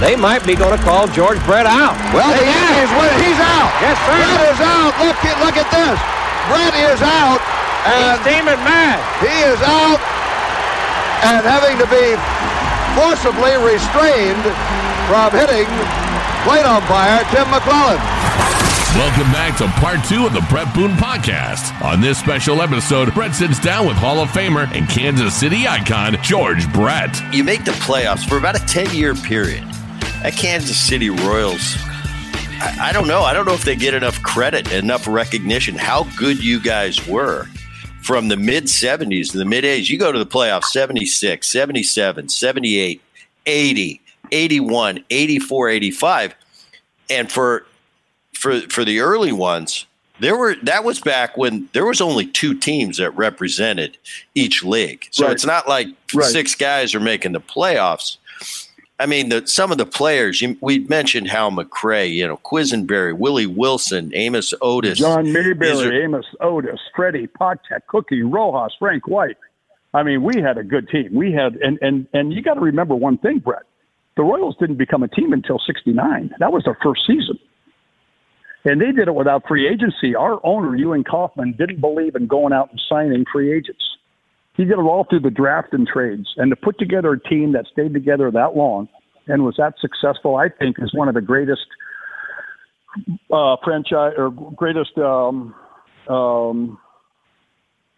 they might be going to call George Brett out. Well, the Yankees win. He's out. Yes, sir. Brett is out. Look, look at this. Brett is out. He's And steaming mad. he is out and having to be forcibly restrained from hitting plate umpire Tim McClelland. Welcome back to part two of the Brett Boone podcast. On this special episode, Brett sits down with Hall of Famer and Kansas City icon George Brett. you make the playoffs for about a 10 year period. That Kansas City Royals, I, I don't know. I don't know if they get enough credit, enough recognition, how good you guys were from the mid 70s to the mid 80s. You go to the playoffs 76, 77, 78, 80, 81, 84, 85. And for for for the early ones, there were that was back when there was only two teams that represented each league. So Right. it's not like Right. six guys are making the playoffs. I mean, the, some of the players you, we mentioned Hal McRae, you know, Quisenberry, Willie Wilson, Amos Otis. John Mayberry, are- Amos Otis, Freddie Patek, Cookie Rojas, Frank White. I mean, we had a good team. We had, and and and you got to remember one thing, Brett. The Royals didn't become a team until '69. That was their first season, and they did it without free agency. Our owner, Ewing Kauffman, didn't believe in going out and signing free agents. He did it all through the draft and trades, and to put together a team that stayed together that long and was that successful, I think, is one of the greatest uh, franchise or greatest um, um,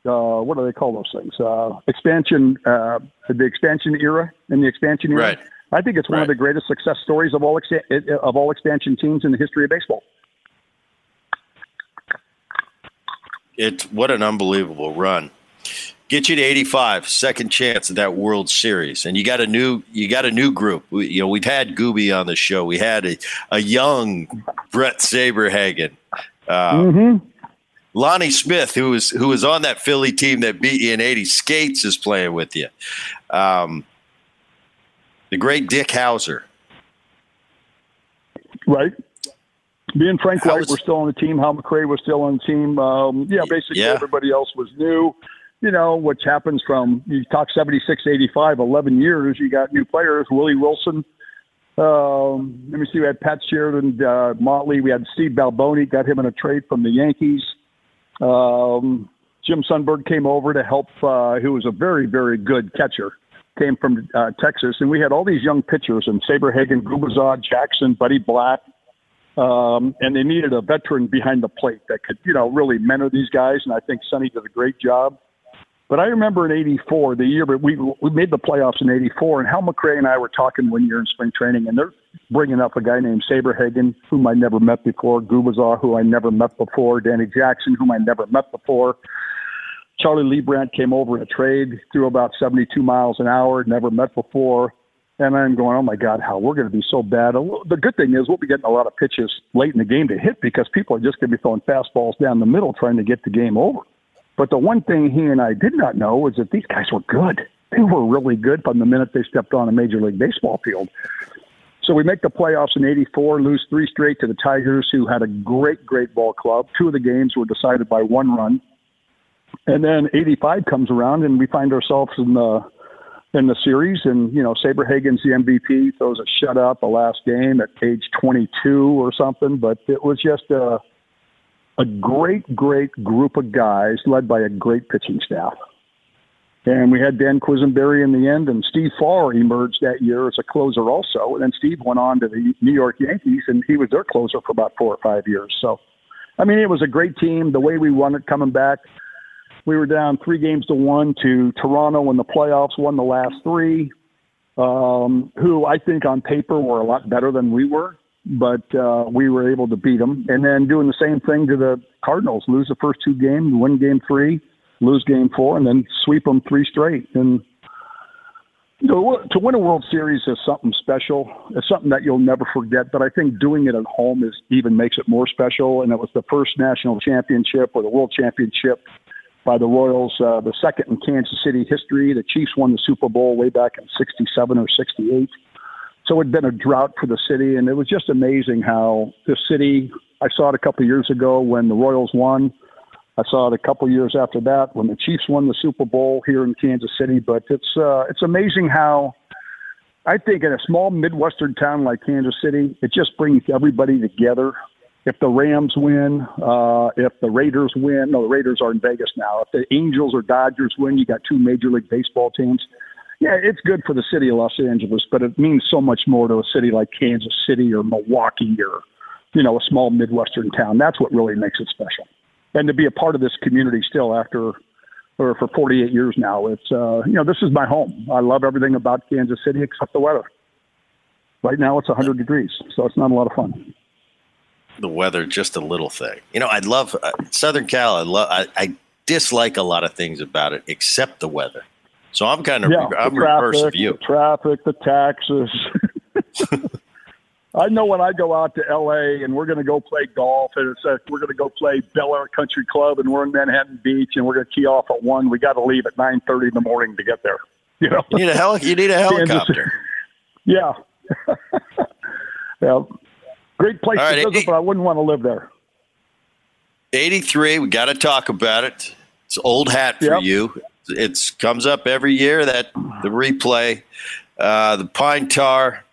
uh, what do they call those things? Uh, expansion, uh, the expansion era in the expansion era. Right. I think it's one of the greatest success stories of all exa- of all expansion teams in the history of baseball. It's what an unbelievable run. Get you to 85, second chance at that World Series, and you got a new you got a new group. We, you know, we've had Gooby on the show. We had a, a young Bret Saberhagen, uh, Mm-hmm. Lonnie Smith, who was who was on that Philly team that beat you in 80. Skates is playing with you. Um, the great Dick Howser. Right. Me and Frank White was- were still on the team. Hal McRae was still on the team. Um, yeah, basically Yeah. everybody else was new. You know, which happens from you talk 76, 85, 11 years. You got new players. Willie Wilson. Um, let me see. We had Pat Sheridan, uh, Motley. We had Steve Balboni. Got him in a trade from the Yankees. Um, Jim Sundberg came over to help. Uh, who was a very, very good catcher. Came from uh, Texas, and we had all these young pitchers and Saberhagen, Gubicza, Jackson, Buddy Black, um, and they needed a veteran behind the plate that could, you know, really mentor these guys. And I think Sonny did a great job. But I remember in '84, the year, but we we made the playoffs in '84, and Hal McRae and I were talking one year in spring training, and they're bringing up a guy named Saberhagen, whom I never met before, Gubicza, who I never met before, Danny Jackson, whom I never met before. Charlie Leibrandt came over in a trade, threw about 72 miles an hour, never met before. And I'm going, oh my God, how we're going to be so bad. The good thing is we'll be getting a lot of pitches late in the game to hit because people are just going to be throwing fastballs down the middle trying to get the game over. But the one thing he and I did not know was that these guys were good. They were really good from the minute they stepped on a Major League Baseball field. So we make the playoffs in 84, lose three straight to the Tigers, who had a great, great ball club. Two of the games were decided by one run. And then 85 comes around, and we find ourselves in the in the series. And you know, Saberhagen's the MVP, throws a shutout the last game at age 22 or something. But it was just a a great, great group of guys led by a great pitching staff. And we had Dan Quisenberry in the end, and Steve Farr emerged that year as a closer also. And then Steve went on to the New York Yankees, and he was their closer for about four or five years. So, I mean, it was a great team. The way we won it coming back, we were down three games to one to Toronto in the playoffs, won the last three, um, who I think on paper were a lot better than we were, but uh, we were able to beat them. And then doing the same thing to the Cardinals, lose the first two games, win game three, lose game four, and then sweep them three straight. And you know, to win a World Series is something special. It's something that you'll never forget. But I think doing it at home is even makes it more special. And it was the first national championship or the World Championship by the Royals, uh, the second in Kansas City history. The Chiefs won the Super Bowl way back in '67 or '68. So it had been a drought for the city, and it was just amazing how the city. I saw it a couple years ago when the Royals won. I saw it a couple years after that when the Chiefs won the Super Bowl here in Kansas City. But it's uh, it's amazing how I think in a small Midwestern town like Kansas City, it just brings everybody together. If the Rams win, uh, if the Raiders win, no, the Raiders are in Vegas now. If the Angels or Dodgers win, you got two Major League Baseball teams. Yeah, it's good for the city of Los Angeles, but it means so much more to a city like Kansas City or Milwaukee or, you know, a small Midwestern town. That's what really makes it special. And to be a part of this community still after or for 48 years now. It's uh, you know this is my home. I love everything about Kansas City except the weather. Right now it's 100 degrees, so it's not a lot of fun. The weather, just a little thing. You know, I love uh, Southern Cal. I love. I, I, dislike a lot of things about it except the weather. So I'm kind of yeah, I'm traffic, reverse of you. The traffic, the taxes. I know when I go out to LA and we're going to go play golf, and it's a, we're going to go play Bel Air Country Club, and we're in Manhattan Beach, and we're going to tee off at one. We got to leave at nine thirty in the morning to get there. You know, you need a heli- You need a helicopter. yeah, yeah, great place right, to visit, but I wouldn't want to live there. Eighty three. We got to talk about it. It's old hat for yep. you. It comes up every year that the replay, uh, the pine tar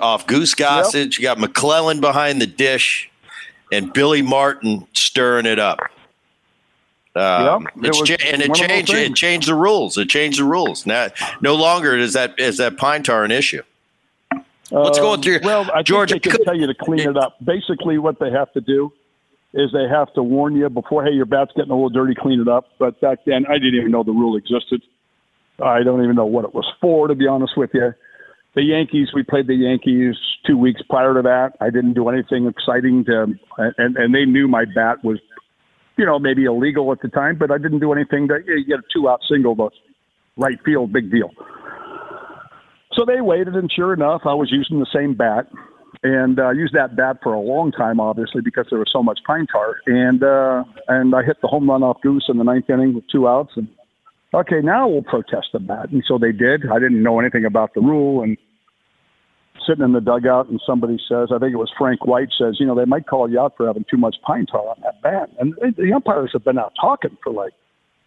off Goose Gossage. Yep. You got McClelland behind the dish, and Billy Martin stirring it up. Um, yep. It cha- and it changed. It changed the rules. It changed the rules. Now, no longer is that is that pine tar an issue. What's uh, going through? Well, I Georgia, think they can tell you to clean it up. Basically, what they have to do is they have to warn you before. Hey, your bat's getting a little dirty. Clean it up. But back then, I didn't even know the rule existed. I don't even know what it was for, to be honest with you the Yankees, we played the Yankees two weeks prior to that. I didn't do anything exciting to, and, and they knew my bat was, you know, maybe illegal at the time, but I didn't do anything to you get a two out single to right field, big deal. So they waited, and sure enough, I was using the same bat and uh, used that bat for a long time, obviously, because there was so much pine tar. And uh, and I hit the home run off Goose in the ninth inning with two outs, and okay, now we'll protest the bat. And so they did. I didn't know anything about the rule. And sitting in the dugout, and somebody says, I think it was Frank White says, you know, they might call you out for having too much pine tar on that bat. And the umpires have been out talking for like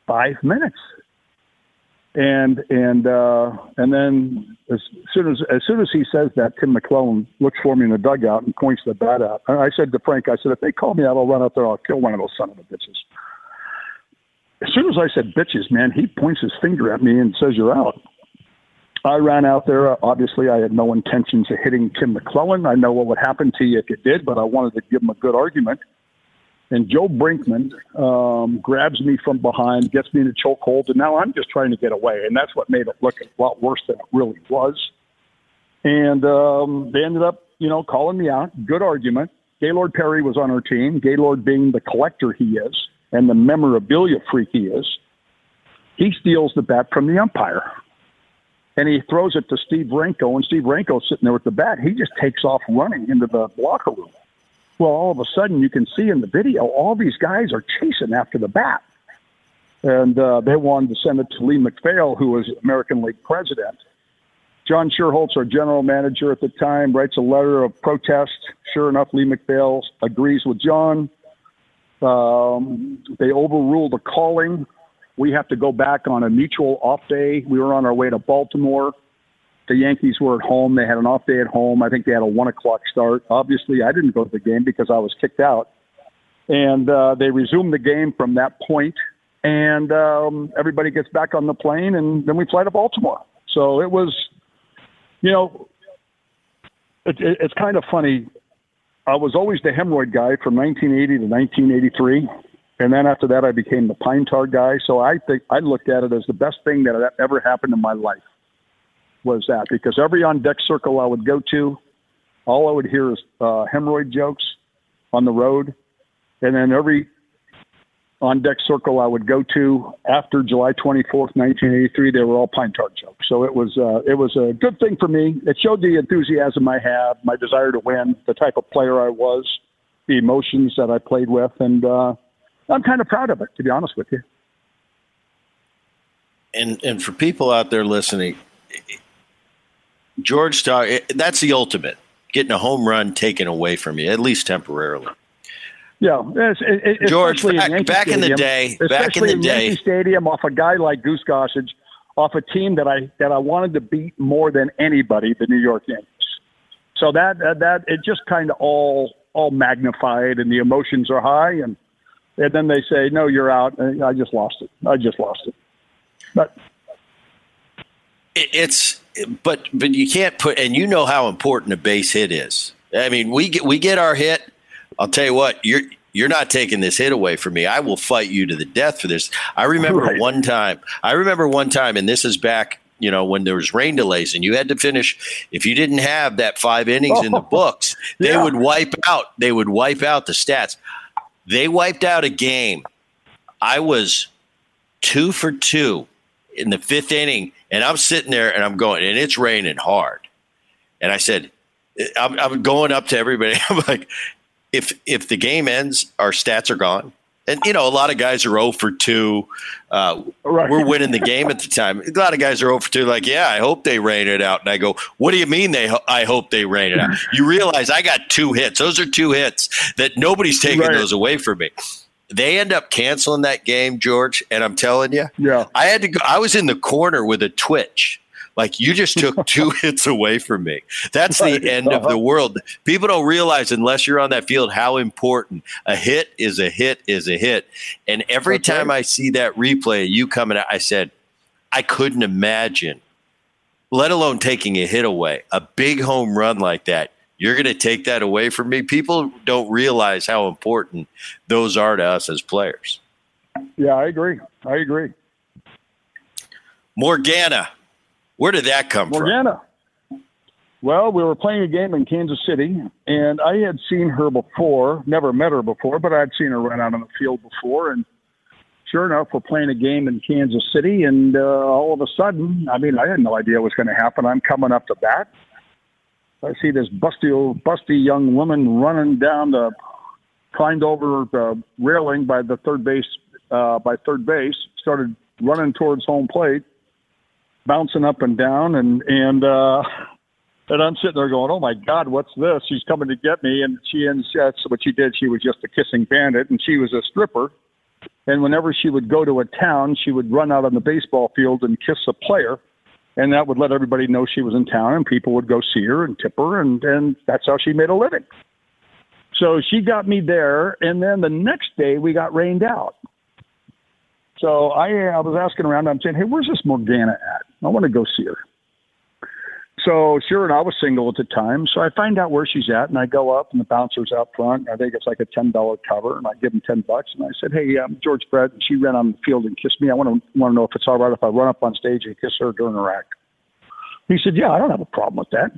five minutes. And and uh, and then as soon as as soon as he says that, Tim McClelland looks for me in the dugout and points the bat out. And I said to Frank, I said, if they call me out, I'll run out there, I'll kill one of those son of a bitches as soon as I said bitches, man, he points his finger at me and says, You're out. I ran out there. Obviously, I had no intentions of hitting Tim McClelland. I know what would happen to you if you did, but I wanted to give him a good argument. And Joe Brinkman um, grabs me from behind, gets me in a chokehold, and now I'm just trying to get away. And that's what made it look a lot worse than it really was. And um, they ended up, you know, calling me out. Good argument. Gaylord Perry was on our team. Gaylord being the collector he is and the memorabilia freak he is, he steals the bat from the umpire. And he throws it to Steve Renko, and Steve Renko's sitting there with the bat. He just takes off running into the locker room. Well, all of a sudden, you can see in the video, all these guys are chasing after the bat. And uh, they wanted to send it to Lee MacPhail, who was American League president. John Schuerholz, our general manager at the time, writes a letter of protest. Sure enough, Lee MacPhail agrees with John. Um, they overrule the calling. We have to go back on a mutual off day. We were on our way to Baltimore. The Yankees were at home. They had an off day at home. I think they had a one o'clock start. Obviously, I didn't go to the game because I was kicked out. And uh, they resumed the game from that point, and um, everybody gets back on the plane, and then we fly to Baltimore. So it was, you know, it, it, it's kind of funny I was always the hemorrhoid guy from 1980 to 1983. And then after that, I became the pine tar guy. So I think I looked at it as the best thing that ever happened in my life was that because every on deck circle I would go to, all I would hear is uh, hemorrhoid jokes on the road. And then every on deck circle I would go to after July 24th, 1983. They were all pine tar jokes. So it was uh, it was a good thing for me. It showed the enthusiasm I have, my desire to win, the type of player I was, the emotions that I played with, and uh, I'm kind of proud of it, to be honest with you. And and for people out there listening, George, Star, eh, that's the ultimate getting a home run taken away from you, at least temporarily. Yeah, it's, it, George. Back, in, back Stadium, in the day, back in the in day, Yankee Stadium, off a guy like Goose Gossage, off a team that I that I wanted to beat more than anybody, the New York Yankees. So that that, that it just kind of all all magnified, and the emotions are high, and and then they say, "No, you're out." And I just lost it. I just lost it. But it's but but you can't put and you know how important a base hit is. I mean, we get we get our hit. I'll tell you what, you're you're not taking this hit away from me. I will fight you to the death for this. I remember right. one time. I remember one time, and this is back. You know, when there was rain delays and you had to finish, if you didn't have that five innings oh, in the oh, books, they yeah. would wipe out. They would wipe out the stats. They wiped out a game. I was two for two in the fifth inning, and I'm sitting there and I'm going, and it's raining hard. And I said, I'm, I'm going up to everybody. I'm like, if if the game ends, our stats are gone. And you know, a lot of guys are 0 for 2. Uh, right. We're winning the game at the time. A lot of guys are 0 for 2. Like, yeah, I hope they rain it out. And I go, what do you mean they? Ho- I hope they rain it out. You realize I got two hits. Those are two hits that nobody's taking right. those away from me. They end up canceling that game, George. And I'm telling you, yeah, I had to go. I was in the corner with a twitch like you just took two hits away from me. That's the end of the uh-huh. world. People don't realize unless you're on that field how important a hit is a hit is a hit. And every okay. time I see that replay, you coming out, I said, I couldn't imagine, let alone taking a hit away, a big home run like that. You're going to take that away from me. People don't realize how important those are to us as players. Yeah, I agree. I agree. Morgana, where did that come Morgana. from? Morgana. Well, we were playing a game in Kansas City, and I had seen her before, never met her before, but I'd seen her run out on the field before. And sure enough, we're playing a game in Kansas City, and uh, all of a sudden, I mean, I had no idea what was going to happen. I'm coming up to bat. I see this busty, old, busty young woman running down the, climbed over the railing by the third base, uh, by third base, started running towards home plate bouncing up and down, and and uh, and I'm sitting there going, "Oh my God, what's this?" She's coming to get me, and she and that's what she did. She was just a kissing bandit, and she was a stripper. And whenever she would go to a town, she would run out on the baseball field and kiss a player, and that would let everybody know she was in town, and people would go see her and tip her, and and that's how she made a living. So she got me there, and then the next day we got rained out. So I, I was asking around. I'm saying, hey, where's this Morgana at? I want to go see her. So sure, and I was single at the time. So I find out where she's at, and I go up, and the bouncer's out front. I think it's like a ten dollar cover, and I give him ten bucks. And I said, "Hey, I'm George Brett." And she ran on the field and kissed me. I want to want to know if it's all right if I run up on stage and kiss her during her act. He said, "Yeah, I don't have a problem with that."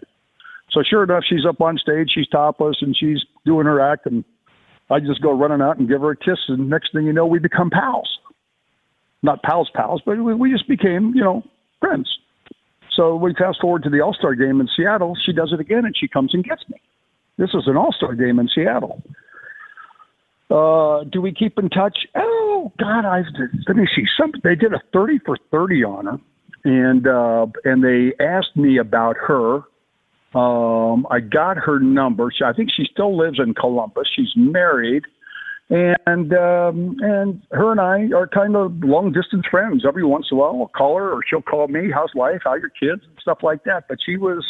So sure enough, she's up on stage. She's topless, and she's doing her act, and I just go running out and give her a kiss. And next thing you know, we become pals not pals, pals, but we, we just became, you know, friends. So we fast forward to the All Star game in Seattle. She does it again, and she comes and gets me. This is an All Star game in Seattle. Uh, do we keep in touch? Oh God, I've let me see. Some they did a thirty for thirty on her, and uh, and they asked me about her. Um, I got her number. I think she still lives in Columbus. She's married and um, and her and I are kind of long distance friends. Every once in a while, I'll call her, or she'll call me. How's life? How are your kids? And stuff like that. But she was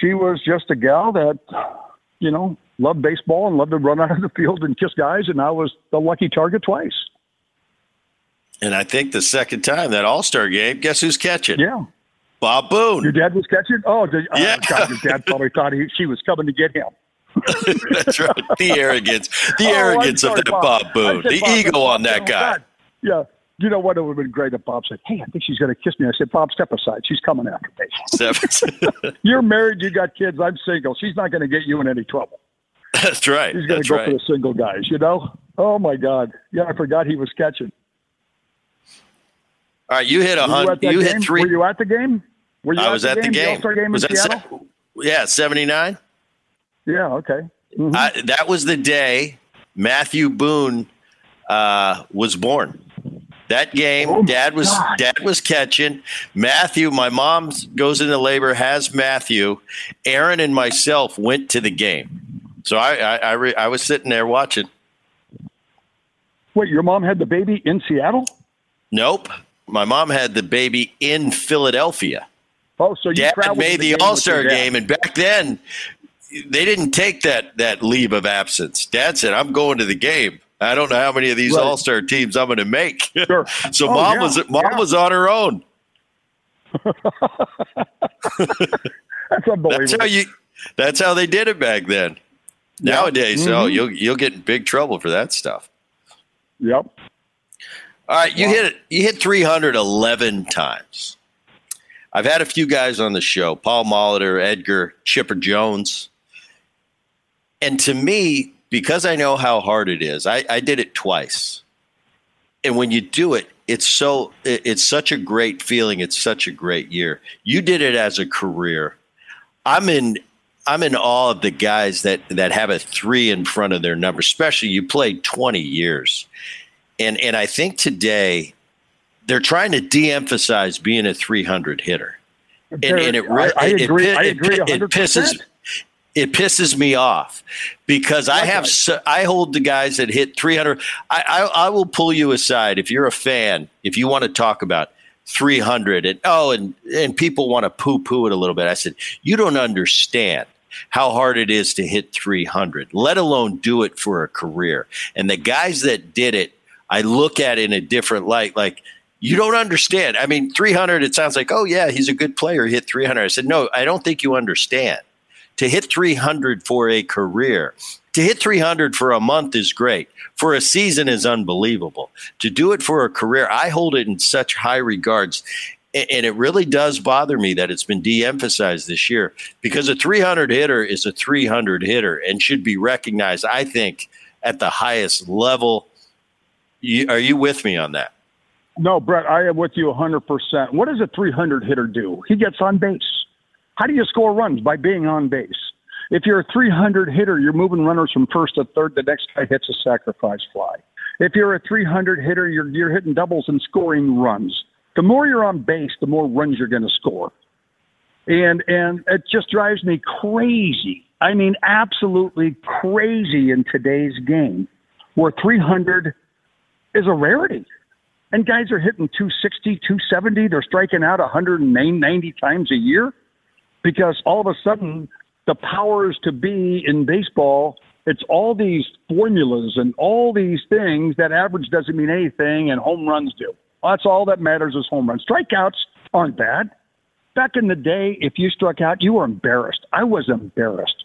she was just a gal that you know loved baseball and loved to run out of the field and kiss guys, and I was the lucky target twice. And I think the second time that All Star game, guess who's catching? Yeah. Bob Boone. Your dad was catching? Oh, did, yeah. Oh, God, your dad probably thought he, she was coming to get him. That's right. The arrogance, the oh, arrogance sorry, of that Bob, Bob Boone, the Bob, ego on that oh, guy. God. Yeah. You know what? It would have been great if Bob said, "Hey, I think she's going to kiss me." I said, "Bob, step aside. She's coming after me." You're married. You got kids. I'm single. She's not going to get you in any trouble. That's right. He's going to go right. for the single guys. You know? Oh my God! Yeah, I forgot he was catching. All right, you hit a hundred. You, you hit three. Were you at the game? Were you I was at the game. game? The game was in Seattle? Se- yeah, seventy nine. Yeah. Okay. Mm-hmm. I, that was the day Matthew Boone uh, was born. That game, oh Dad was God. Dad was catching Matthew. My mom goes into labor, has Matthew. Aaron and myself went to the game, so I I, I, re, I was sitting there watching. Wait, your mom had the baby in Seattle? Nope. my mom had the baby in Philadelphia. Oh, so you Dad traveled made the game All Star game, and back then they didn't take that that leave of absence. Dad said, "I'm going to the game. I don't know how many of these Right. All Star teams I'm going to make." Sure. so Oh, mom yeah, was mom yeah. was on her own. That's unbelievable. That's how you. That's how they did it back then. Yeah. Nowadays, oh, Mhm. you'll you'll get in big trouble for that stuff. Yep. All right, you hit it. You hit 311 times. I've had a few guys on the show: Paul Molitor, Edgar, Chipper Jones, and to me, because I know how hard it is, I, I did it twice. And when you do it, it's so it- it's such a great feeling. It's such a great year. You did it as a career. I'm in I'm in awe of the guys that that have a three in front of their number. Especially you played 20 years, and and I think today they're trying to de-emphasize being a 300 hitter, and, and it, I, I it- agree. it, I agree. it 100%. pisses it pisses me off because I have so, I hold the guys that hit 300. I, I I will pull you aside if you're a fan. If you want to talk about 300 and oh and and people want to poo poo it a little bit. I said you don't understand how hard it is to hit 300, let alone do it for a career. And the guys that did it, I look at in a different light. Like you don't understand. I mean, 300. It sounds like oh yeah, he's a good player. He hit 300. I said no, I don't think you understand to hit 300 for a career. To hit 300 for a month is great. For a season is unbelievable. To do it for a career, I hold it in such high regards. And it really does bother me that it's been de emphasized this year because a 300 hitter is a 300 hitter and should be recognized, I think, at the highest level. Are you with me on that? No, Brett, I am with you 100%. What does a 300 hitter do? He gets on base. How do you score runs? By being on base. If you're a 300 hitter, you're moving runners from first to third. The next guy hits a sacrifice fly. If you're a 300 hitter, you're, you're hitting doubles and scoring runs. The more you're on base, the more runs you're going to score. And and it just drives me crazy. I mean, absolutely crazy in today's game, where 300 is a rarity. And guys are hitting 260, 270. They're striking out 190 times a year because all of a sudden the powers to be in baseball, it's all these formulas and all these things that average doesn't mean anything and home runs do. That's all that matters is home runs. Strikeouts aren't bad. Back in the day, if you struck out, you were embarrassed. I was embarrassed.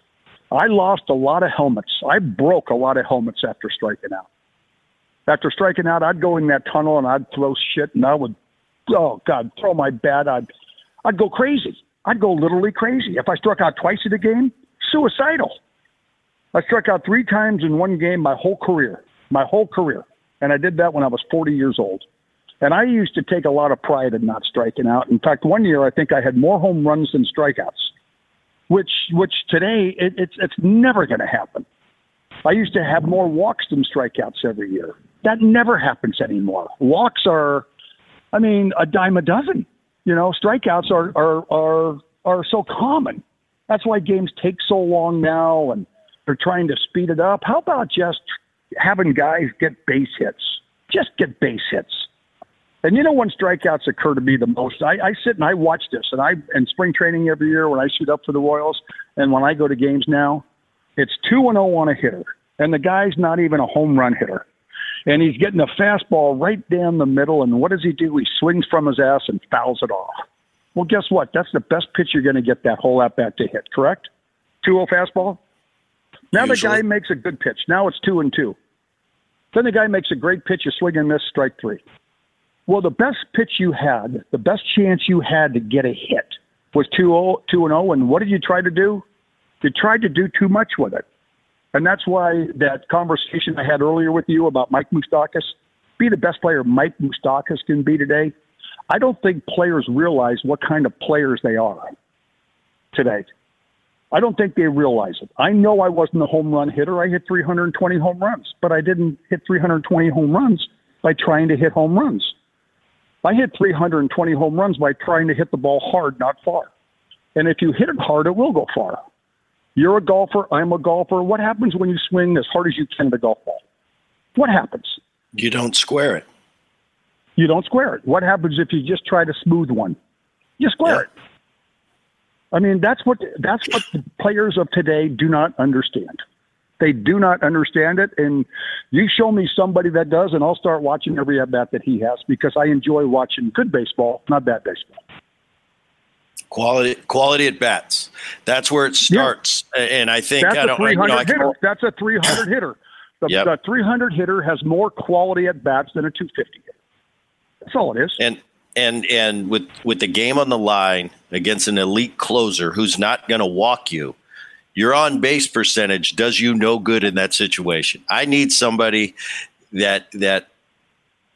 I lost a lot of helmets. I broke a lot of helmets after striking out after striking out, I'd go in that tunnel and I'd throw shit and I would, oh God, throw my bat. I'd, I'd go crazy. I'd go literally crazy. If I struck out twice in a game, suicidal. I struck out three times in one game my whole career, my whole career. And I did that when I was 40 years old. And I used to take a lot of pride in not striking out. In fact, one year I think I had more home runs than strikeouts, which, which today it, it's, it's never going to happen. I used to have more walks than strikeouts every year. That never happens anymore. Walks are, I mean, a dime a dozen. You know, strikeouts are are are are so common. That's why games take so long now, and they're trying to speed it up. How about just having guys get base hits? Just get base hits. And you know when strikeouts occur to me the most? I, I sit and I watch this, and I in spring training every year when I shoot up for the Royals, and when I go to games now, it's two and zero on a hitter, and the guy's not even a home run hitter, and he's getting a fastball right down the middle. And what does he do? He swings from his ass and fouls it off. Well, guess what? That's the best pitch you're going to get that whole at bat to hit. Correct? Two zero fastball. Now Usually. the guy makes a good pitch. Now it's two and two. Then the guy makes a great pitch, you swing and miss, strike three. Well, the best pitch you had, the best chance you had to get a hit was 2 2 and 0. And what did you try to do? You tried to do too much with it. And that's why that conversation I had earlier with you about Mike Moustakas, be the best player Mike Moustakas can be today. I don't think players realize what kind of players they are today. I don't think they realize it. I know I wasn't a home run hitter. I hit 320 home runs, but I didn't hit 320 home runs by trying to hit home runs. I hit 320 home runs by trying to hit the ball hard, not far. And if you hit it hard, it will go far. You're a golfer. I'm a golfer. What happens when you swing as hard as you can at a golf ball? What happens? You don't square it. You don't square it. What happens if you just try to smooth one? You square Yeah. it. I mean, that's what that's what the players of today do not understand. They do not understand it, and you show me somebody that does, and I'll start watching every at bat that he has because I enjoy watching good baseball, not bad baseball. Quality quality at bats. That's where it starts. And I think That's I a don't. I, you 300 know, hitter. That's a 300 hitter. The, Yep. the 300 hitter has more quality at bats than a 250 hitter. That's all it is. and and and with with the game on the line against an elite closer who's not going to walk you your on base percentage does you no good in that situation i need somebody that that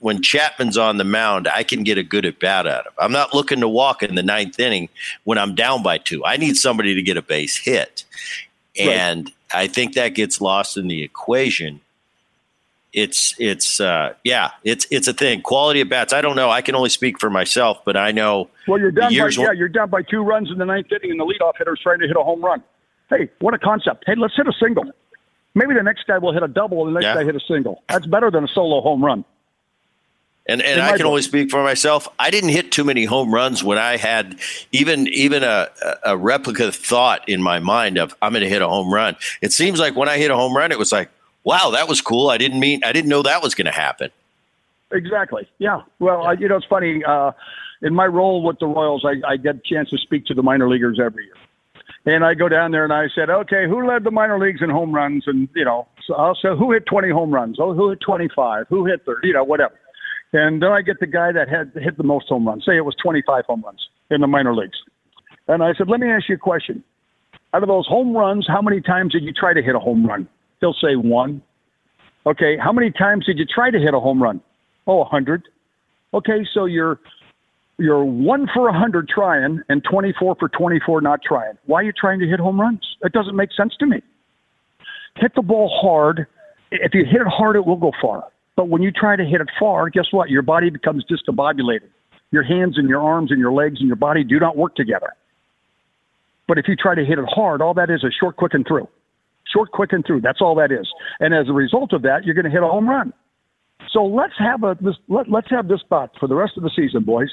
when chapman's on the mound i can get a good at bat out of him. i'm not looking to walk in the ninth inning when i'm down by two i need somebody to get a base hit and i think that gets lost in the equation it's it's uh yeah it's it's a thing quality at bats i don't know i can only speak for myself but i know Well, you're down by yeah, you're down by two runs in the ninth inning, and the leadoff hitter's trying to hit a home run. Hey, what a concept! Hey, let's hit a single. Maybe the next guy will hit a double, and the next Yeah. guy hit a single. That's better than a solo home run. And and i can book. only speak for myself i didn't hit too many home runs when i had even even a a replica thought in my mind of i'm going to hit a home run it seems like when i hit a home run it was like wow that was cool i didn't mean i didn't know that was going to happen Exactly. Yeah. Well, I, you know, it's funny. Uh, in my role with the Royals, I, I get a chance to speak to the minor leaguers every year. And I go down there and I said, okay, who led the minor leagues in home runs? And, you know, so I'll say, who hit 20 home runs? Oh, who hit 25? Who hit 30? You know, whatever. And then I get the guy that had hit the most home runs. Say it was 25 home runs in the minor leagues. And I said, let me ask you a question. Out of those home runs, how many times did you try to hit a home run? He'll say one. Okay, how many times did you try to hit a home run? Oh, 100. Okay, so you're you're one for a 100 trying and 24 for 24 not trying. Why are you trying to hit home runs? That doesn't make sense to me. Hit the ball hard. If you hit it hard, it will go far. But when you try to hit it far, guess what? Your body becomes discombobulated. Your hands and your arms and your legs and your body do not work together. But if you try to hit it hard, all that is is short, quick, and through. Short, quick, and through. That's all that is. And as a result of that, you're going to hit a home run. So let's have a this let, let's have this spot for the rest of the season, boys,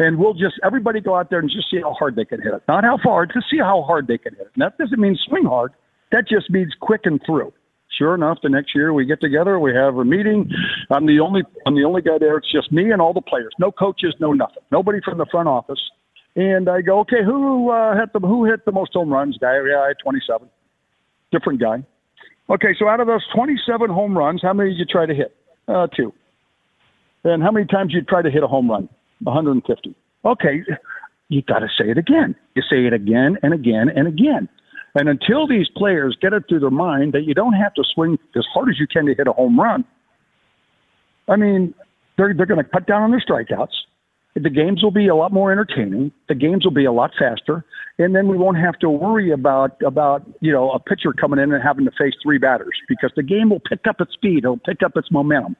and we'll just everybody go out there and just see how hard they can hit it. Not how far, just see how hard they can hit it. And that doesn't mean swing hard. That just means quick and through. Sure enough, the next year we get together, we have a meeting. I'm the only I'm the only guy there. It's just me and all the players. No coaches, no nothing. Nobody from the front office. And I go, okay, who uh, hit the who hit the most home runs? Guy, yeah, I had 27. Different guy. Okay, so out of those 27 home runs, how many did you try to hit? Uh, two. And how many times you try to hit a home run? 150. Okay, you got to say it again. You say it again and again and again. And until these players get it through their mind that you don't have to swing as hard as you can to hit a home run, I mean, they're, they're going to cut down on their strikeouts. The games will be a lot more entertaining. The games will be a lot faster, and then we won't have to worry about about you know a pitcher coming in and having to face three batters because the game will pick up its speed. It'll pick up its momentum,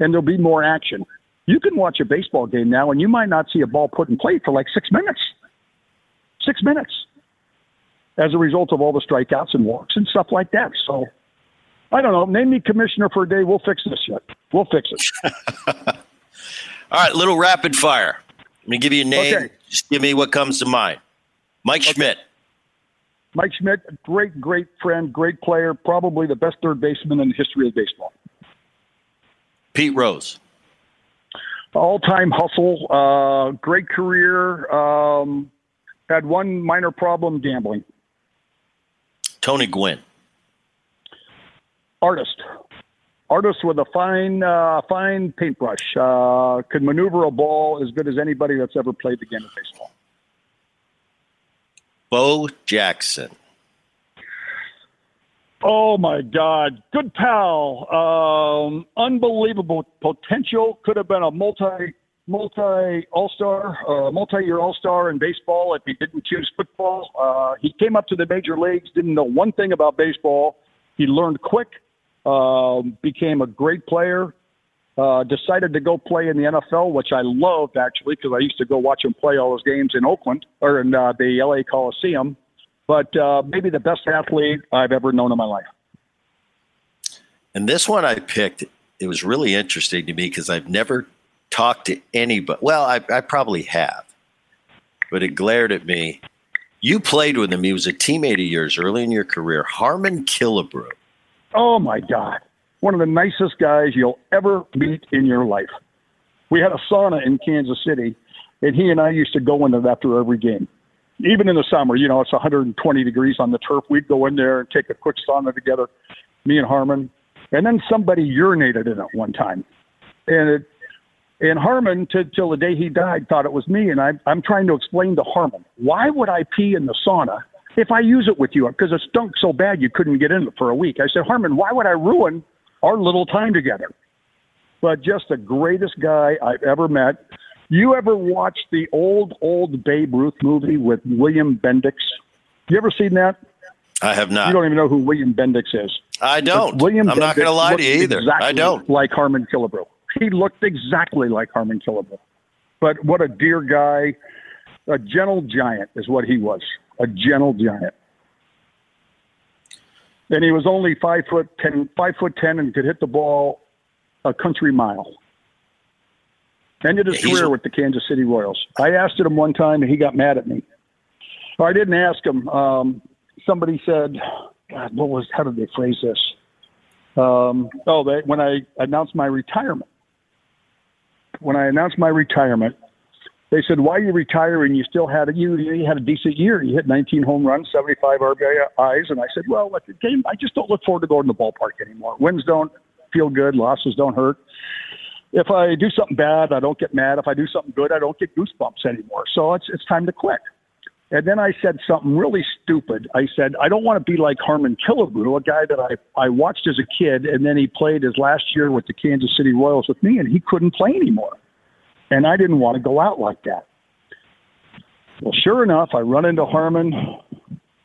and there'll be more action. You can watch a baseball game now, and you might not see a ball put in play for like six minutes. Six minutes, as a result of all the strikeouts and walks and stuff like that. So, I don't know. Name me commissioner for a day. We'll fix this shit. We'll fix it. all right little rapid fire let me give you a name Okay. just give me what comes to mind mike schmidt Mike Schmidt, great, great friend, great player, probably the best third baseman in the history of baseball. pete rose All time hustle, uh, great career. Um, had one minor problem gambling. Tony gwynn Artist. Artist with a fine, uh, fine paintbrush. Uh, could maneuver a ball as good as anybody that's ever played the game of baseball. bo jackson Oh my God, good pal, um, unbelievable potential. Could have been a multi multi all star, uh, multi year all star in baseball if he didn't choose football. Uh, he came up to the major leagues, didn't know one thing about baseball. He learned quick, um, became a great player. Uh, decided to go play in the NFL, which I loved actually because I used to go watch him play all his games in Oakland or in uh, the LA Coliseum but uh, maybe the best athlete I've ever known in my life. And this one I picked, it was really interesting to me because I've never talked to anybody. Well, I, I probably have, but it glared at me. You played with him. He was a teammate of yours early in your career, Harmon Killebrew. Oh my God. One of the nicest guys you'll ever meet in your life. We had a sauna in Kansas City, and he and I used to go in it after every game. Even in the summer, you know, it's 120 degrees on the turf. We'd go in there and take a quick sauna together, me and Harmon. And then somebody urinated in it one time. And it, and Harmon, to, till the day he died, thought it was me. And I, I'm trying to explain to Harmon, why would I pee in the sauna if I use it with you? Because it stunk so bad you couldn't get in it for a week. I said, Harmon, why would I ruin our little time together? But just the greatest guy I've ever met. You ever watched the old, old Babe Ruth movie with William Bendix? You ever seen that? I have not. You don't even know who William Bendix is. I don't. But William I'm not going to lie to you either. exactly I don't. Like Harmon Killebrew. He looked exactly like Harmon Killebrew. But what a dear guy. A gentle giant is what he was. A gentle giant. And he was only five foot ten, five foot ten, and could hit the ball a country mile. Ended his Yeah, career with the Kansas City Royals. I asked him one time, and he got mad at me. Or I didn't ask him. Um, somebody said, "God, what was? How did they phrase this?" Um, oh, they, when I announced my retirement. When I announced my retirement, they said, "Why are you retiring? You still had a you, you had a decent year. You hit 19 home runs, 75 RBIs." And I said, "Well, at the game, I just don't look forward to going to the ballpark anymore. Wins don't feel good, losses don't hurt. If I do something bad, I don't get mad. If I do something good, I don't get goosebumps anymore. So it's it's time to quit." And then I said something really stupid. I said, I don't want to be like Harmon Killebrew, a guy that I, I watched as a kid, and then he played his last year with the Kansas City Royals with me, and he couldn't play anymore. And I didn't want to go out like that. Well, sure enough, I run into Harmon,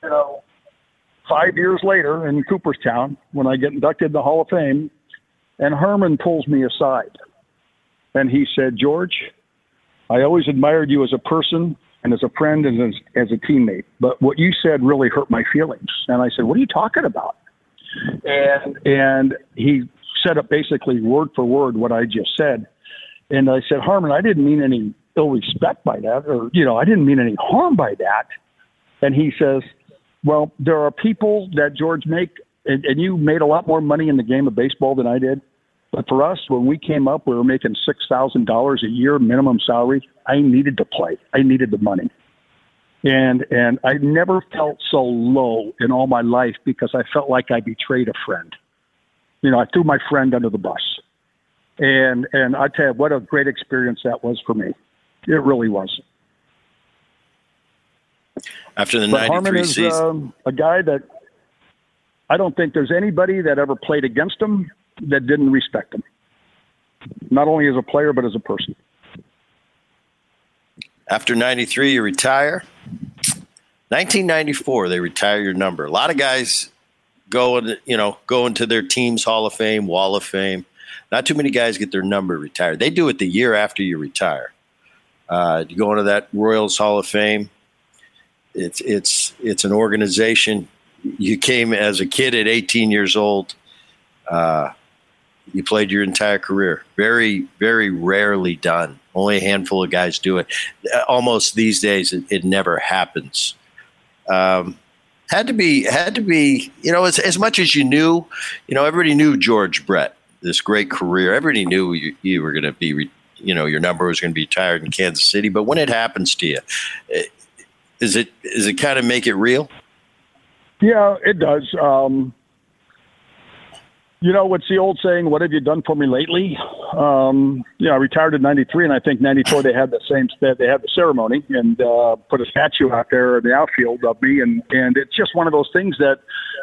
you know, five years later in Cooperstown when I get inducted in the Hall of Fame, and Harmon pulls me aside. And he said, George, I always admired you as a person and as a friend and as, as a teammate. But what you said really hurt my feelings. And I said, What are you talking about? And and he said up basically word for word what I just said. And I said, Harmon, I didn't mean any ill respect by that, or you know, I didn't mean any harm by that. And he says, Well, there are people that George make and, and you made a lot more money in the game of baseball than I did. But for us, when we came up, we were making six thousand dollars a year minimum salary. I needed to play. I needed the money, and and I never felt so low in all my life because I felt like I betrayed a friend. You know, I threw my friend under the bus, and and I tell you what a great experience that was for me. It really was. After the But Harmon 93 is season. um, a guy that I don't think there's anybody that ever played against him that didn't respect him. Not only as a player, but as a person. After 93, you retire. 1994, they retire your number. A lot of guys go you know go into their team's Hall of Fame, Wall of Fame. Not too many guys get their number retired. They do it the year after you retire. Uh, you go into that Royals Hall of Fame. It's it's it's an organization. You came as a kid at 18 years old. Uh, you played your entire career. Very, very rarely done. Only a handful of guys do it. Almost these days, it, it never happens. Um, had to be, had to be. You know, as, as much as you knew, you know, everybody knew George Brett, this great career. Everybody knew you, you were going to be, you know, your number was going to be retired in Kansas City. But when it happens to you, eh, is it, is it kind of make it real? Yeah, it does. Um, you know, what's the old saying? What have you done for me lately? Um, you know, I retired in '93, and I think '94 they had the same. They had the ceremony and uh, put a statue out there in the outfield of me, and and it's just one of those things that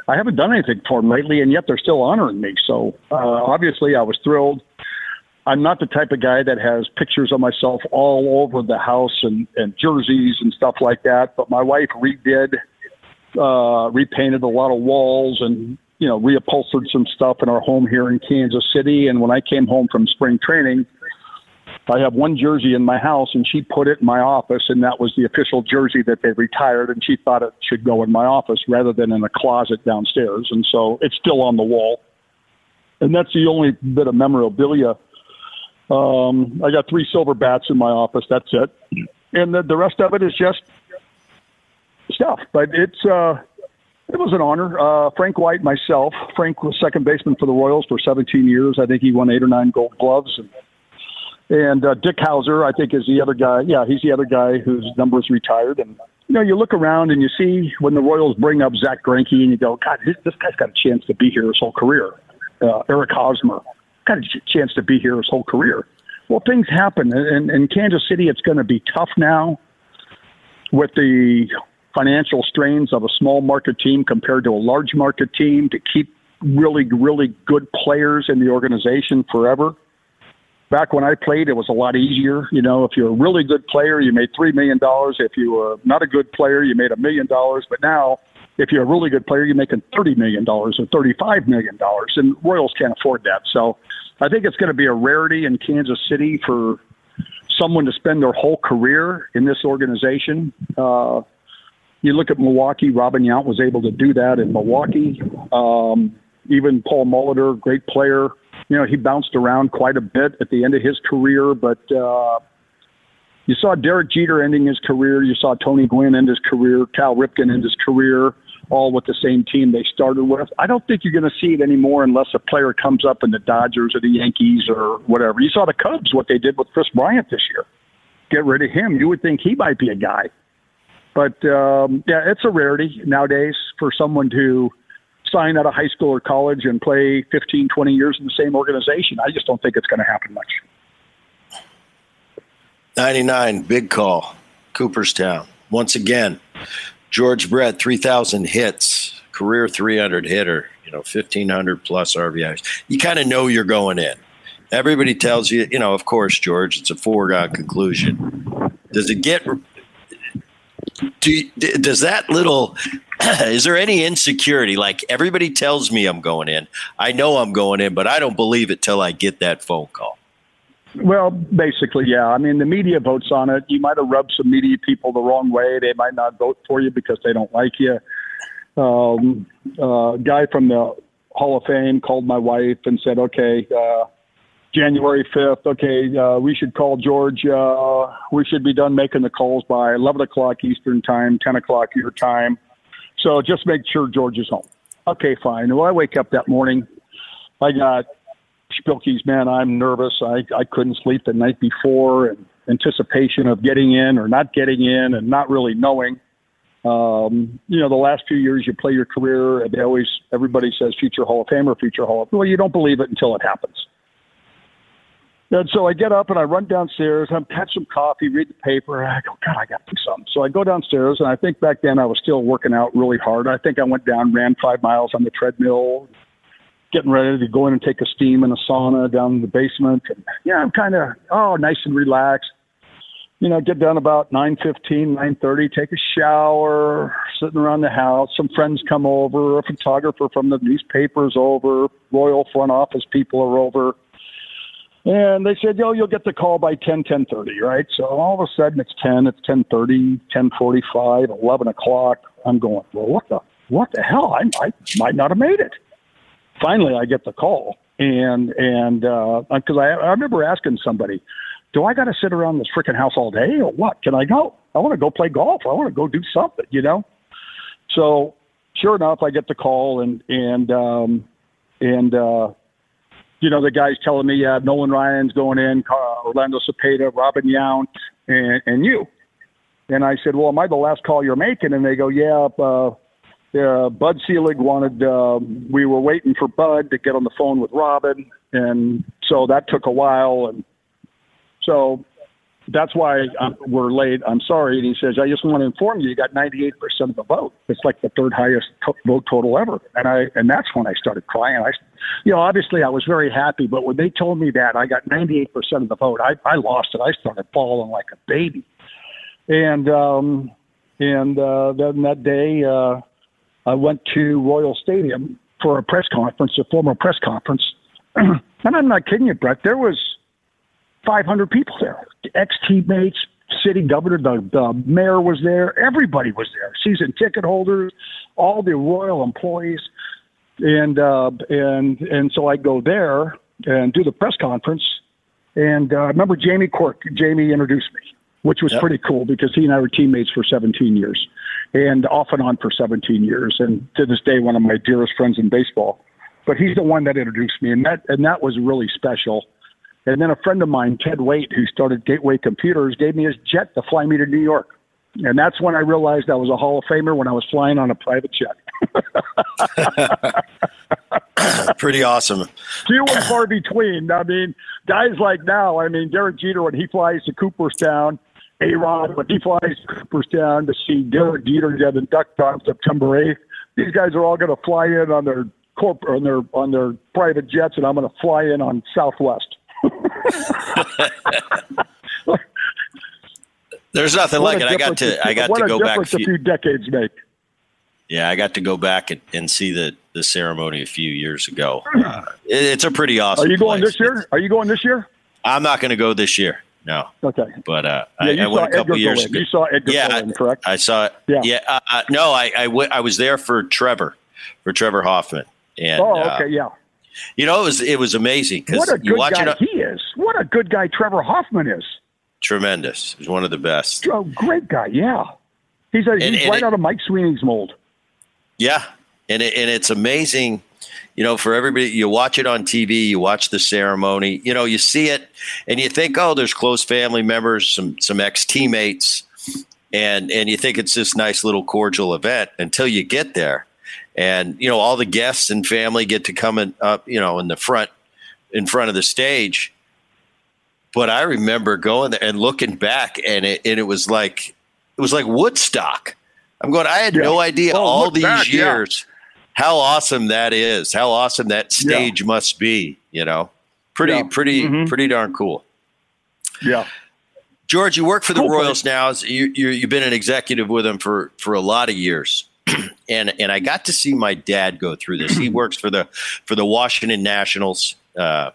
I haven't done anything for them lately, and yet they're still honoring me. So uh, obviously, I was thrilled. I'm not the type of guy that has pictures of myself all over the house and, and jerseys and stuff like that. But my wife redid, uh, repainted a lot of walls and, you know, reupholstered some stuff in our home here in Kansas City. And when I came home from spring training, I have one jersey in my house and she put it in my office and that was the official jersey that they retired and she thought it should go in my office rather than in a closet downstairs. And so it's still on the wall. And that's the only bit of memorabilia Um, I got three silver bats in my office. That's it, and the, the rest of it is just stuff. But it's uh, it was an honor. Uh, Frank White, myself. Frank was second baseman for the Royals for 17 years. I think he won eight or nine Gold Gloves. And, and uh, Dick Howser, I think, is the other guy. Yeah, he's the other guy whose number is retired. And you know, you look around and you see when the Royals bring up Zack Greinke, and you go, God, this, this guy's got a chance to be here his whole career. Uh, Eric Hosmer got a chance to be here his whole career. Well, things happen, and in Kansas City, it's going to be tough now with the financial strains of a small market team compared to a large market team to keep really, really good players in the organization forever back when I played, it was a lot easier. You know, if you're a really good player, you made three million dollars. If you were not a good player, you made a million dollars. But now, if you're a really good player, you're making thirty million dollars or thirty-five million dollars, and Royals can't afford that. So, I think it's going to be a rarity in Kansas City for someone to spend their whole career in this organization. Uh, you look at Milwaukee. Robin Yount was able to do that in Milwaukee. Um, even Paul Molitor, great player you know, he bounced around quite a bit at the end of his career, but uh, you saw Derek Jeter ending his career. You saw Tony Gwynn end his career, Cal Ripken end his career, all with the same team they started with. I don't think you're going to see it anymore unless a player comes up in the Dodgers or the Yankees or whatever. You saw the Cubs, what they did with Kris Bryant this year. Get rid of him. You would think he might be a guy. But um, yeah, it's a rarity nowadays for someone to sign out of high school or college and play 15, 20 years in the same organization. I just don't think it's going to happen much. 99, big call, Cooperstown. Once again, George Brett, 3,000 hits, career 300 hitter, you know, 1,500 plus RBIs. You kind of know you're going in. Everybody tells you, you know, of course, George, it's a foregone conclusion. Does it get do does that little is there any insecurity? Like everybody tells me i'm going in. I know i'm going in but i don't believe it till i get that phone call. Well basically yeah. I mean the media votes on it. You might have rubbed some media people the wrong way. They might not vote for you because they don't like you. Um, uh, guy from the hall of fame called my wife and said okay uh, January 5th, okay, uh, we should call George. Uh, we should be done making the calls by 11 o'clock Eastern time, 10 o'clock your time. So just make sure George is home. Okay, fine. Well, I wake up that morning. I got Spilky's, man, I'm nervous. I, I couldn't sleep the night before and anticipation of getting in or not getting in and not really knowing. Um, you know, the last few years you play your career, and they always, everybody says future Hall of Famer, future Hall of Well, you don't believe it until it happens. And so I get up and I run downstairs. I'm catch some coffee, read the paper. I go, God, I got to do something. So I go downstairs, and I think back then I was still working out really hard. I think I went down, ran five miles on the treadmill, getting ready to go in and take a steam in a sauna down in the basement. And yeah, I'm kind of oh, nice and relaxed. You know, get done about nine fifteen, nine thirty. Take a shower, sitting around the house. Some friends come over. A photographer from the newspapers over. Royal front office people are over and they said, yo, you'll get the call by 10, 10.30, right? So all of a sudden it's 10, it's 10.30, 10.45, 11 o'clock. I'm going, well, what the, what the hell? I, I might not have made it. Finally, I get the call. And, and, uh, cause I, I remember asking somebody, do I got to sit around this freaking house all day or what? Can I go? I want to go play golf. I want to go do something, you know? So sure enough, I get the call and, and, um, and, uh, you know, the guys telling me, yeah, Nolan Ryan's going in, Orlando Cepeda, Robin Yount, and, and you. And I said, well, am I the last call you're making? And they go, yeah, uh, yeah Bud Selig wanted, uh, we were waiting for Bud to get on the phone with Robin. And so that took a while. And so that's why I'm, we're late. I'm sorry. And he says, I just want to inform you, you got 98% of the vote. It's like the third highest to- vote total ever. And I, and that's when I started crying. I, you know, obviously I was very happy, but when they told me that I got 98% of the vote, I, I lost it. I started bawling like a baby. And, um, and, uh, then that day, uh, I went to Royal Stadium for a press conference, a formal press conference. and I'm not kidding you, Brett. There was 500 people there, ex teammates, city governor, the, the mayor was there, everybody was there, season ticket holders, all the royal employees, and uh, and and so I go there and do the press conference, And uh, I remember Jamie Quirk. Jamie introduced me, which was Yep. pretty cool because he and I were teammates for 17 years, and off and on for 17 years, and to this day, one of my dearest friends in baseball. But he's the one that introduced me, and that and that was really special. And then a friend of mine, Ted Waitt, who started Gateway Computers, gave me his jet to fly me to New York. And that's when I realized I was a Hall of Famer when I was flying on a private jet. Pretty awesome. Few and far between. I mean, guys like now, I mean, Derek Jeter, when he flies to Cooperstown, A Rod, when he flies to Cooperstown to see Derek Jeter get inducted on September 8th, these guys are all going to fly in on their corp on their on their private jets, and I'm going to fly in on Southwest. There's nothing What like it. I got to I got to go back. A difference a few, few decades make. yeah, I got to go back and, and see the, the ceremony a few years ago. Uh, it- it's a pretty awesome. Are you going place. this year? Are you going this year? I'm not going to go this year. No, Okay. but uh, Yeah, I, I went a couple Edgar years go ago. You saw Edgar Yeah, correct? I saw it. Yeah. Yeah. uh, uh, no, I I, w- I was there for Trevor, for Trevor Hoffman, and oh, uh, okay, yeah. You know it was it was amazing because What a you watch guy it. he is. What a good guy Trevor Hoffman is. Tremendous. He's one of the best. Oh, great guy, yeah. He's a, And- he's and right it- out of Mike Sweeney's mold. Yeah, and it, and it's amazing, you know, for everybody. You watch it on TV, you watch the ceremony, you know, you see it, and you think, oh, there's close family members, some some ex teammates, and and you think it's this nice little cordial event until you get there, and you know, all the guests and family get to come in up, you know, in the front in front of the stage. But I remember going there and looking back, and it and it was like it was like Woodstock. I'm going. I had Yeah. no idea Oh, all these back, yeah. years how awesome that is. How awesome that stage must be. You know, pretty, Yeah. pretty, Mhm. pretty darn cool. Yeah. George, you work for the Cool Royals now. You, you, you've been an executive with them for for a lot of years, and and I got to see my dad go through this. He works for the for the Washington Nationals, uh,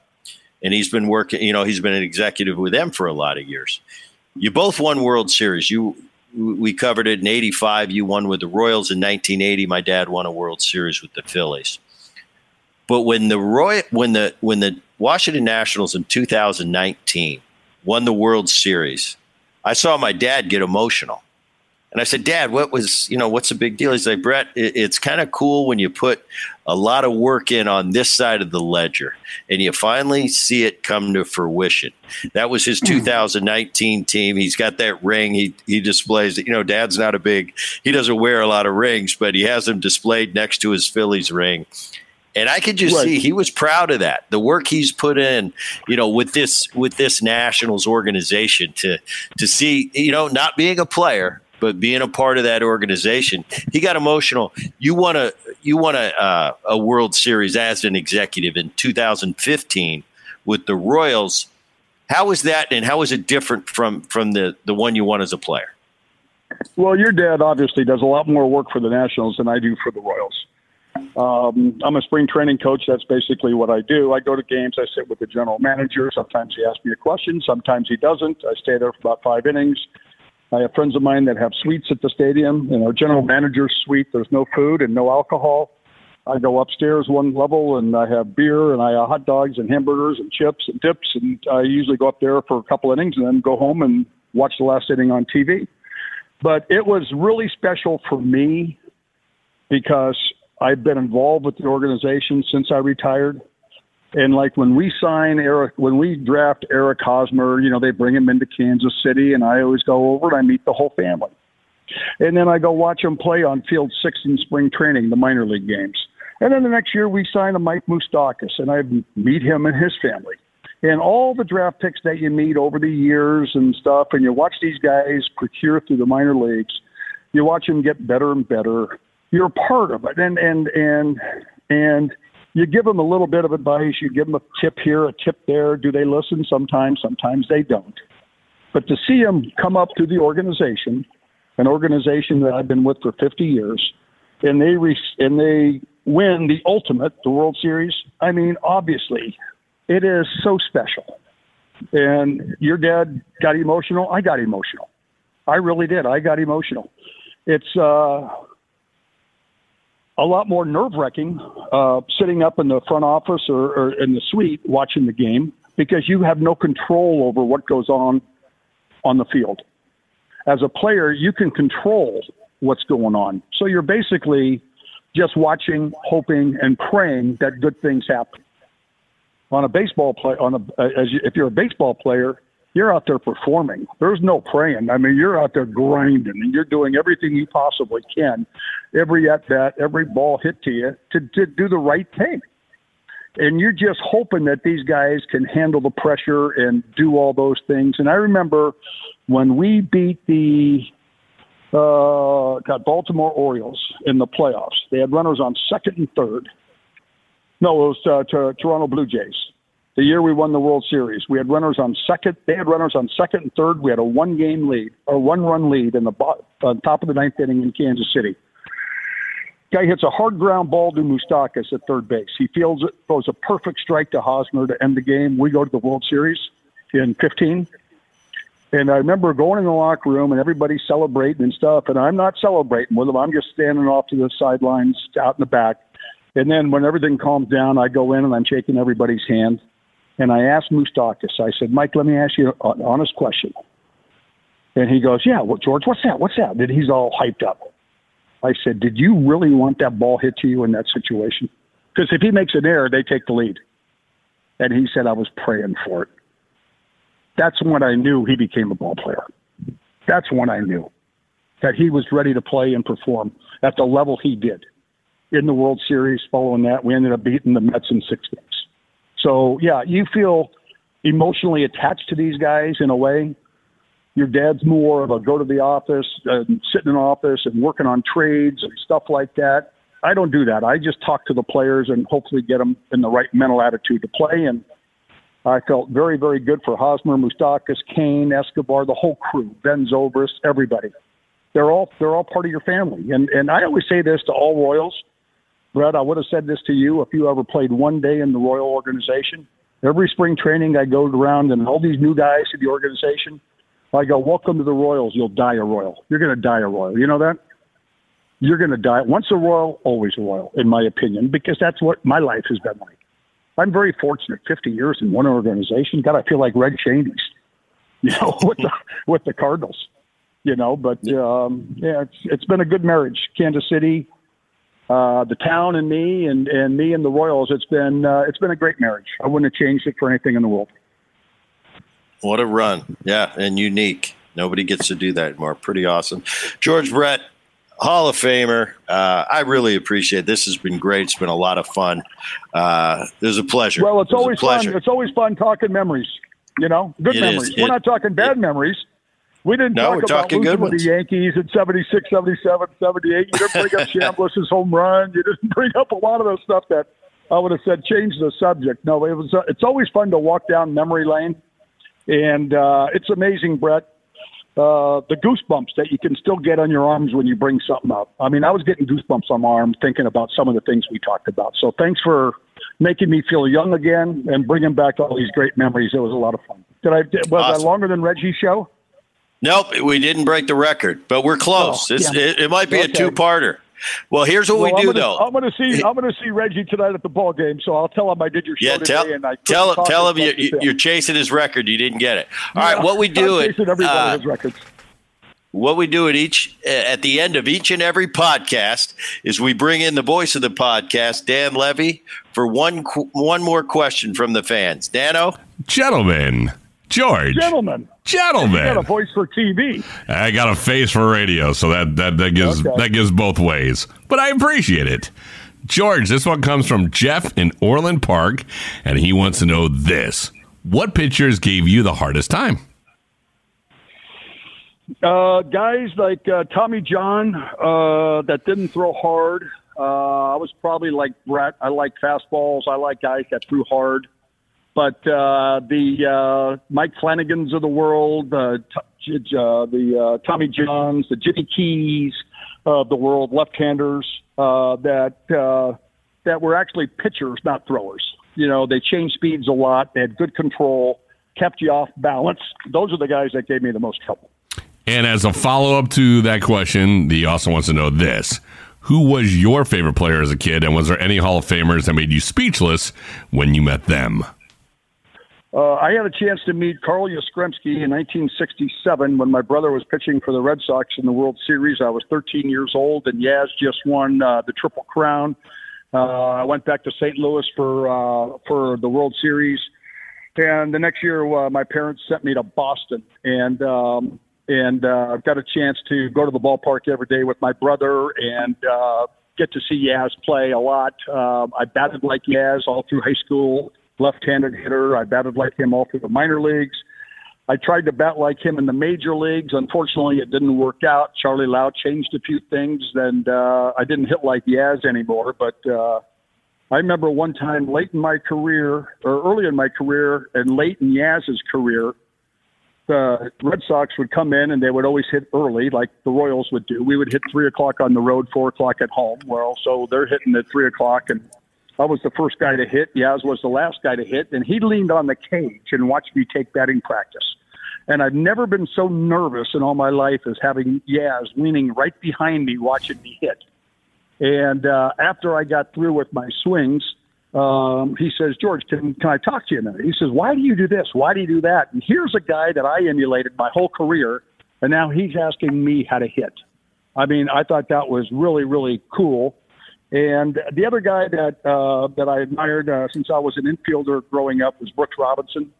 and he's been working. You know, he's been an executive with them for a lot of years. You both won World Series. You we covered it in '85. You won with the Royals in 1980. My dad won a World Series with the Phillies. But when the Roy when the when the Washington Nationals in 2019 won the World Series, I saw my dad get emotional. And I said, Dad, what was, you know, what's the big deal? He's like, Brett, it, it's kind of cool when you put a lot of work in on this side of the ledger and you finally see it come to fruition. That was his hmm. 2019 team. He's got that ring. He, he displays it. You know, Dad's not a big, he doesn't wear a lot of rings, but he has them displayed next to his Phillies ring. And I could just Right. see he was proud of that. The work he's put in, you know, with this with this Nationals organization to to see, you know, not being a player, but being a part of that organization. He got emotional. You want a you won a uh, a World Series as an executive in 2015 with the Royals. How was that, and how was it different from from the the one you won as a player? Well, your dad obviously does a lot more work for the Nationals than I do for the Royals. Um, I'm a spring training coach. That's basically what I do. I go to games. I sit with the general manager. Sometimes he asks me a question. Sometimes he doesn't. I stay there for about five innings. I have friends of mine that have suites at the stadium. You know, general manager's suite. There's no food and no alcohol. I go upstairs one level and I have beer and I have hot dogs and hamburgers and chips and dips. And I usually go up there for a couple innings and then go home and watch the last inning on TV. But it was really special for me because I've been involved with the organization since I retired. And like when we sign Eric, when we draft Eric Hosmer, you know, they bring him into Kansas City and I always go over and I meet the whole family. And then I go watch him play on field six in spring training, the minor league games. And then the next year we sign a Mike Moustakas and I meet him and his family. And all the draft picks that you meet over the years and stuff, and you watch these guys procure through the minor leagues, you watch them get better and better. You're part of it. And and and and you give them a little bit of advice, you give them a tip here, a tip there. Do they listen? Sometimes, sometimes they don't. But to see them come up to the organization, an organization that I've been with for 50 years, and they re- and they win the ultimate, the World Series. I mean, obviously, it is so special. And your dad got emotional. I got emotional. I really did. I got emotional. It's uh, a lot more nerve wracking uh, sitting up in the front office or, or in the suite watching the game because you have no control over what goes on on the field. As a player, you can control what's going on. So you're basically just watching, hoping, and praying that good things happen. On a baseball play, on a as you, if you're a baseball player, you're out there performing. There's no praying. I mean, you're out there grinding and you're doing everything you possibly can, every at bat, every ball hit to you to, to do the right thing. And you're just hoping that these guys can handle the pressure and do all those things. And I remember when we beat the uh, got Baltimore Orioles in the playoffs. They had runners on second and third. No, it was uh, to Toronto Blue Jays the year we won the World Series. We had runners on second. They had runners on second and third. We had a one-game lead or one-run lead in the on uh, top of the ninth inning in Kansas City. Guy hits a hard ground ball to Moustakas at third base. He feels it, throws a perfect strike to Hosmer to end the game. We go to the World Series in 15. And I remember going in the locker room and everybody celebrating and stuff. And I'm not celebrating with them. I'm just standing off to the sidelines out in the back. And then when everything calms down, I go in and I'm shaking everybody's hand. And I asked Moustakas, I said, Mike, let me ask you an honest question. And he goes, Yeah, well, George, what's that? What's that? He's all hyped up. I said, Did you really want that ball hit to you in that situation? Because if he makes an error, they take the lead. And he said, I was praying for it. That's when I knew he became a ball player. That's when I knew that he was ready to play and perform at the level he did. In the World Series following that, we ended up beating the Mets in six games. So yeah, you feel emotionally attached to these guys in a way. Your dad's more of a go to the office, and sit in office and working on trades and stuff like that. I don't do that. I just talk to the players and hopefully get them in the right mental attitude to play. And I felt very, very good for Hosmer, Moustakas, Cain, Escobar, the whole crew, Ben Zobrist, everybody. They're all they're all part of your family. And and I always say this to all Royals Brett, I would have said this to you if you ever played one day in the Royal organization. Every spring training, I go around and all these new guys to the organization. I go, welcome to the Royals. You'll die a Royal. You're going to die a Royal. You know that? You're going to die. Once a Royal, always a Royal, in my opinion, because that's what my life has been like. I'm very fortunate. 50 years in one organization. God, I feel like Red Schoendienst, you know, with the with the Cardinals. You know, but um, yeah, it's it's been a good marriage. Kansas City, uh, the town and me and, and me and the Royals. It's been uh, it's been a great marriage. I wouldn't have changed it for anything in the world. What a run! Yeah, and unique. Nobody gets to do that anymore. Pretty awesome, George Brett. Hall of Famer. Uh, I really appreciate it. this. Has been great. It's been a lot of fun. Uh, it was a pleasure. Well, it's it always fun. It's always fun talking memories. You know, good it memories. Is. We're not talking bad memories. We didn't no, talk about losing to the Yankees in 76, 77, 78. You didn't bring up Chambliss's home run. You didn't bring up a lot of those stuff that I would have said change the subject. No, it was. Uh, it's always fun to walk down memory lane, and uh, it's amazing, Brett. Uh, the goosebumps that you can still get on your arms when you bring something up. I mean, I was getting goosebumps on my arm thinking about some of the things we talked about. So thanks for making me feel young again and bringing back all these great memories. It was a lot of fun. Did I was awesome. I longer than Reggie's show? Nope, we didn't break the record, but we're close. Oh, yeah. it, it, might be okay. a two-parter. Well, here's what well, we do, I'm gonna, though. I'm going to see. I'm going to see Reggie tonight at the ball game, so I'll tell him I did your show yeah, tell, today, and I tell tell him you, you're chasing his record. You didn't get it. All yeah, right, what we do I'm chasing everybody uh, his records. What we do at each at the end of each and every podcast is we bring in the voice of the podcast, Dan Levy, for one one more question from the fans. Dano, gentlemen, George, gentlemen. Gentlemen, I got a voice for TV. I got a face for radio, so that that, that gives okay. that gives both ways. But I appreciate it. George, this one comes from Jeff in Orland Park, and he wants to know this: What pitchers gave you the hardest time? Uh, guys like uh, Tommy John uh, that didn't throw hard. Uh, I was probably like Brett. I like fastballs. I like guys that threw hard. But uh, the uh, Mike Flanagans of the world, uh, t- uh, the uh, Tommy Johns, the Jimmy Keys of the world, left-handers uh, that uh, that were actually pitchers, not throwers. You know, they changed speeds a lot. They had good control, kept you off balance. Those are the guys that gave me the most trouble. And as a follow up to that question, he also wants to know this. Who was your favorite player as a kid, and was there any Hall of Famers that made you speechless when you met them? Uh, I had a chance to meet Carl Yastrzemski in 1967 when my brother was pitching for the Red Sox in the World Series. I was 13 years old, and Yaz just won uh, the Triple Crown. Uh, I went back to St. Louis for uh, for the World Series, and the next year uh, my parents sent me to Boston, and um, and uh, got a chance to go to the ballpark every day with my brother and uh, get to see Yaz play a lot. I batted like Yaz all through high school left-handed hitter. I batted like him all through the minor leagues. I tried to bat like him in the major leagues. Unfortunately, it didn't work out. Charlie Lau changed a few things, and uh, I didn't hit like Yaz anymore. But uh, I remember one time late in my career, or early in my career, and late in Yaz's career, the Red Sox would come in and they would always hit early, like the Royals would do. We would hit three o'clock on the road, four o'clock at home. Well, so they're hitting at three o'clock, and I was the first guy to hit. Yaz was the last guy to hit, and he leaned on the cage and watched me take batting practice. And I've never been so nervous in all my life as having Yaz leaning right behind me watching me hit. And uh, after I got through with my swings, um, he says, George, can, can I talk to you a minute? He says, Why do you do this? Why do you do that? And here's a guy that I emulated my whole career, and now he's asking me how to hit. I mean, I thought that was really, really cool. And the other guy that uh, that I admired uh, since I was an infielder growing up was Brooks Robinson.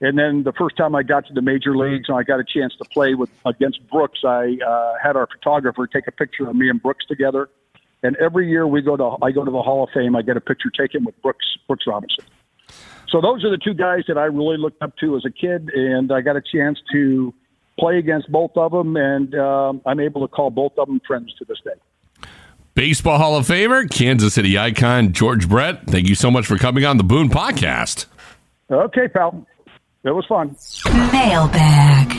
And then the first time I got to the major leagues and I got a chance to play with against Brooks, I uh, had our photographer take a picture of me and Brooks together. And every year we go to I go to the Hall of Fame, I get a picture taken with Brooks Brooks Robinson. So those are the two guys that I really looked up to as a kid, and I got a chance to play against both of them, and um, I'm able to call both of them friends to this day. Baseball Hall of Famer, Kansas City icon George Brett. Thank you so much for coming on the Boone Podcast. Okay, pal. It was fun. Mailbag.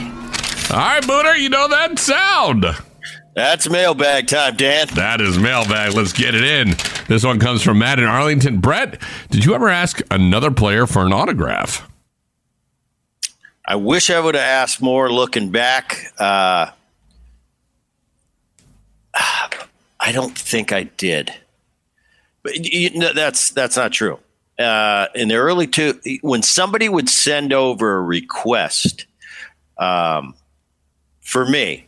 All right, Booner, you know that sound. That's mailbag time, Dan. That is mailbag. Let's get it in. This one comes from Matt in Arlington. Brett, did you ever ask another player for an autograph? I wish I would have asked more looking back. Uh, I don't think I did. But you, that's that's not true. Uh, in the early two, when somebody would send over a request, um, for me,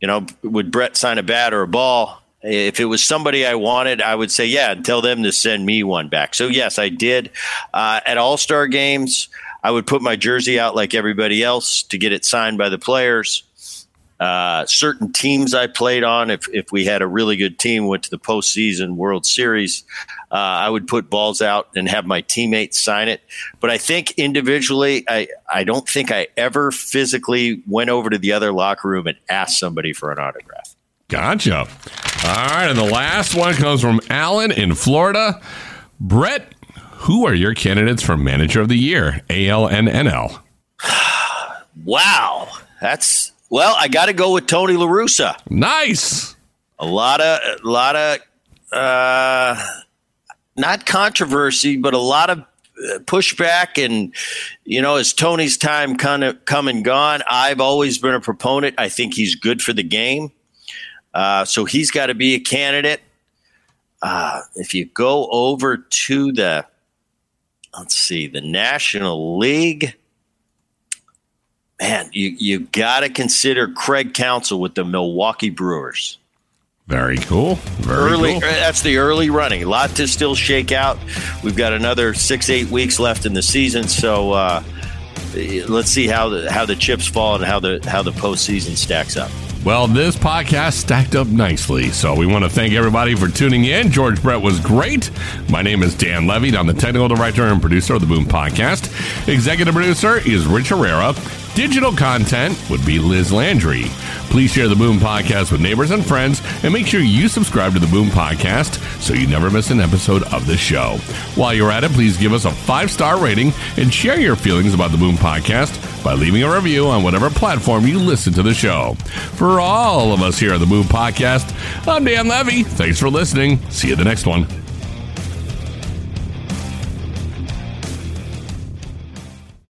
you know, would Brett sign a bat or a ball? If it was somebody I wanted, I would say, yeah, and tell them to send me one back. So, yes, I did. Uh, at All Star games, I would put my jersey out like everybody else to get it signed by the players. Uh, certain teams I played on, if, if we had a really good team, went to the postseason World Series, uh, I would put balls out and have my teammates sign it. But I think individually, I, I don't think I ever physically went over to the other locker room and asked somebody for an autograph. Gotcha. All right. And the last one comes from Alan in Florida. Brett, who are your candidates for Manager of the Year? ALNNL. wow. That's well, I got to go with Tony La Russa. Nice. A lot of, a lot of, uh, not controversy, but a lot of uh, pushback. And you know, as Tony's time kind of come and gone, I've always been a proponent. I think he's good for the game, uh, so he's got to be a candidate. Uh, if you go over to the, let's see, the National League man, you you got to consider Craig Counsell with the Milwaukee Brewers. Very cool. Very early. cool. That's the early running. A lot to still shake out. We've got another six eight weeks left in the season, so uh, let's see how the how the chips fall and how the how the postseason stacks up. Well, this podcast stacked up nicely, so we want to thank everybody for tuning in. George Brett was great. My name is Dan Levy. I'm the technical director and producer of the Boone Podcast. Executive producer is Rich Herrera. Digital content would be Liz Landry. Please share the Boone Podcast with neighbors and friends, and make sure you subscribe to the Boone Podcast so you never miss an episode of the show. While you're at it, please give us a five star rating and share your feelings about the Boone Podcast by leaving a review on whatever platform you listen to the show. For all of us here at the Boone Podcast, I'm Dan Levy. Thanks for listening. See you the next one.